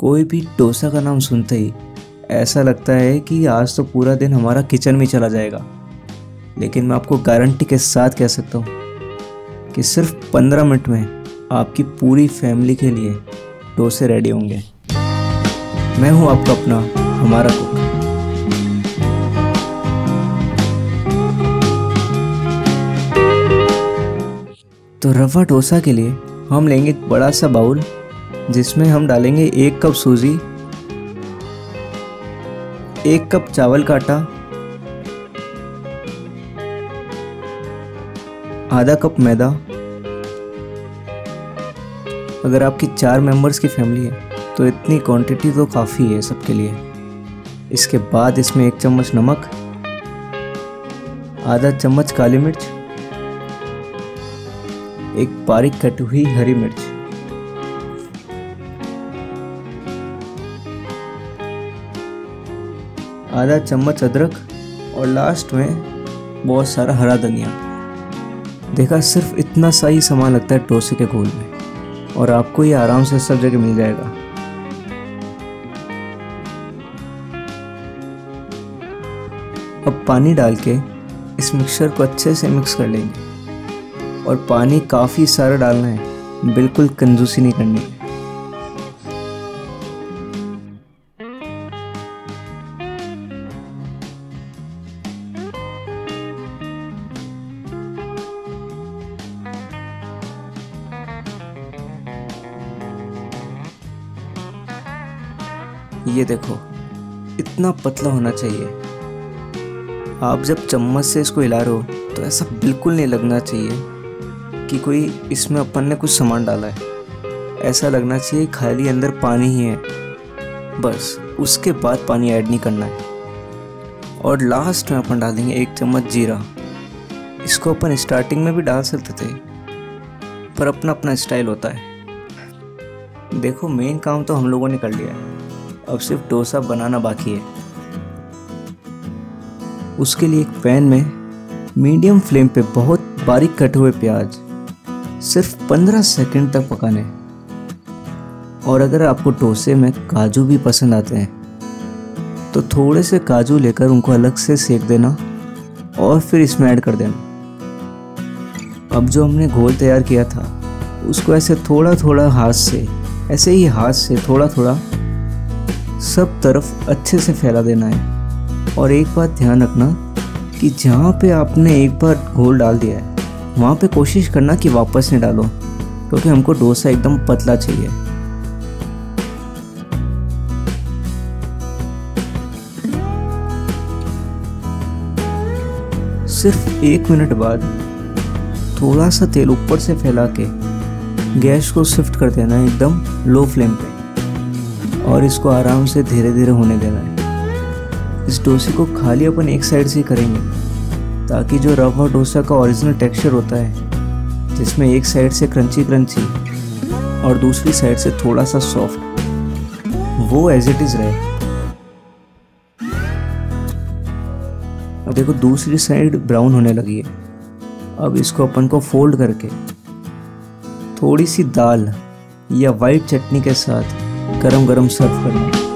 कोई भी डोसा का नाम सुनते ही ऐसा लगता है कि आज तो पूरा दिन हमारा किचन में चला जाएगा। लेकिन मैं आपको गारंटी के साथ कह सकता हूँ कि सिर्फ़ पंद्रह मिनट में आपकी पूरी फैमिली के लिए डोसे रेडी होंगे। मैं हूँ आपका अपना, हमारा कुक। तो रवा डोसा के लिए हम लेंगे एक बड़ा सा बाउल जिसमें हम डालेंगे एक कप सूजी, एक कप चावल का आटा, आधा कप मैदा। अगर आपकी चार मेंबर्स की फैमिली है तो इतनी क्वांटिटी तो काफ़ी है सबके लिए। इसके बाद इसमें एक चम्मच नमक, आधा चम्मच काली मिर्च, एक बारीक कटी हुई हरी मिर्च। आधा चम्मच अदरक और लास्ट में बहुत सारा हरा धनिया। देखा, सिर्फ़ इतना सा ही सामान लगता है डोसे के घोल में और आपको ये आराम से सब जगह मिल जाएगा। अब पानी डाल के इस मिक्सचर को अच्छे से मिक्स कर लेंगे और पानी काफ़ी सारा डालना है, बिल्कुल कंजूसी नहीं करनी। है ये देखो, इतना पतला होना चाहिए। आप जब चम्मच से इसको हिला रहे हो तो ऐसा बिल्कुल नहीं लगना चाहिए कि कोई इसमें अपन ने कुछ सामान डाला है। ऐसा लगना चाहिए खाली अंदर पानी ही है। बस, उसके बाद पानी ऐड नहीं करना है। और लास्ट में अपन डालेंगे एक चम्मच जीरा। इसको अपन स्टार्टिंग में भी डाल सकते थे, पर अपना अपना स्टाइल होता है। देखो मेन काम तो हम लोगों ने कर लिया है। अब सिर्फ़ डोसा बनाना बाकी है। उसके लिए एक पैन में मीडियम फ्लेम पे बहुत बारीक कटे हुए प्याज सिर्फ़ 15 सेकंड तक पकाने। और अगर आपको डोसे में काजू भी पसंद आते हैं तो थोड़े से काजू लेकर उनको अलग से सेक देना और फिर इसमें ऐड कर देना। अब जो हमने घोल तैयार किया था, उसको ऐसे थोड़ा थोड़ा हाथ से, ऐसे ही हाथ से थोड़ा थोड़ा सब तरफ़ अच्छे से फैला देना है। और एक बात ध्यान रखना कि जहाँ पे आपने एक बार घोल डाल दिया है, वहाँ पे कोशिश करना कि वापस नहीं डालो, क्योंकि तो हमको डोसा एकदम पतला चाहिए। सिर्फ़ एक मिनट बाद थोड़ा सा तेल ऊपर से फैला के गैस को शिफ्ट कर देना एकदम लो फ्लेम पे। और इसको आराम से धीरे धीरे होने देना है। इस डोसे को खाली अपन एक साइड से करेंगे, ताकि जो रवा डोसा का ओरिजिनल टेक्सचर होता है, जिसमें एक साइड से क्रंची क्रंची और दूसरी साइड से थोड़ा सा सॉफ्ट वो एज इट इज़ रहे। अब देखो, दूसरी साइड ब्राउन होने लगी है। अब इसको अपन को फोल्ड करके, थोड़ी सी दाल या वाइट चटनी के साथ गरम गरम सर्व करना।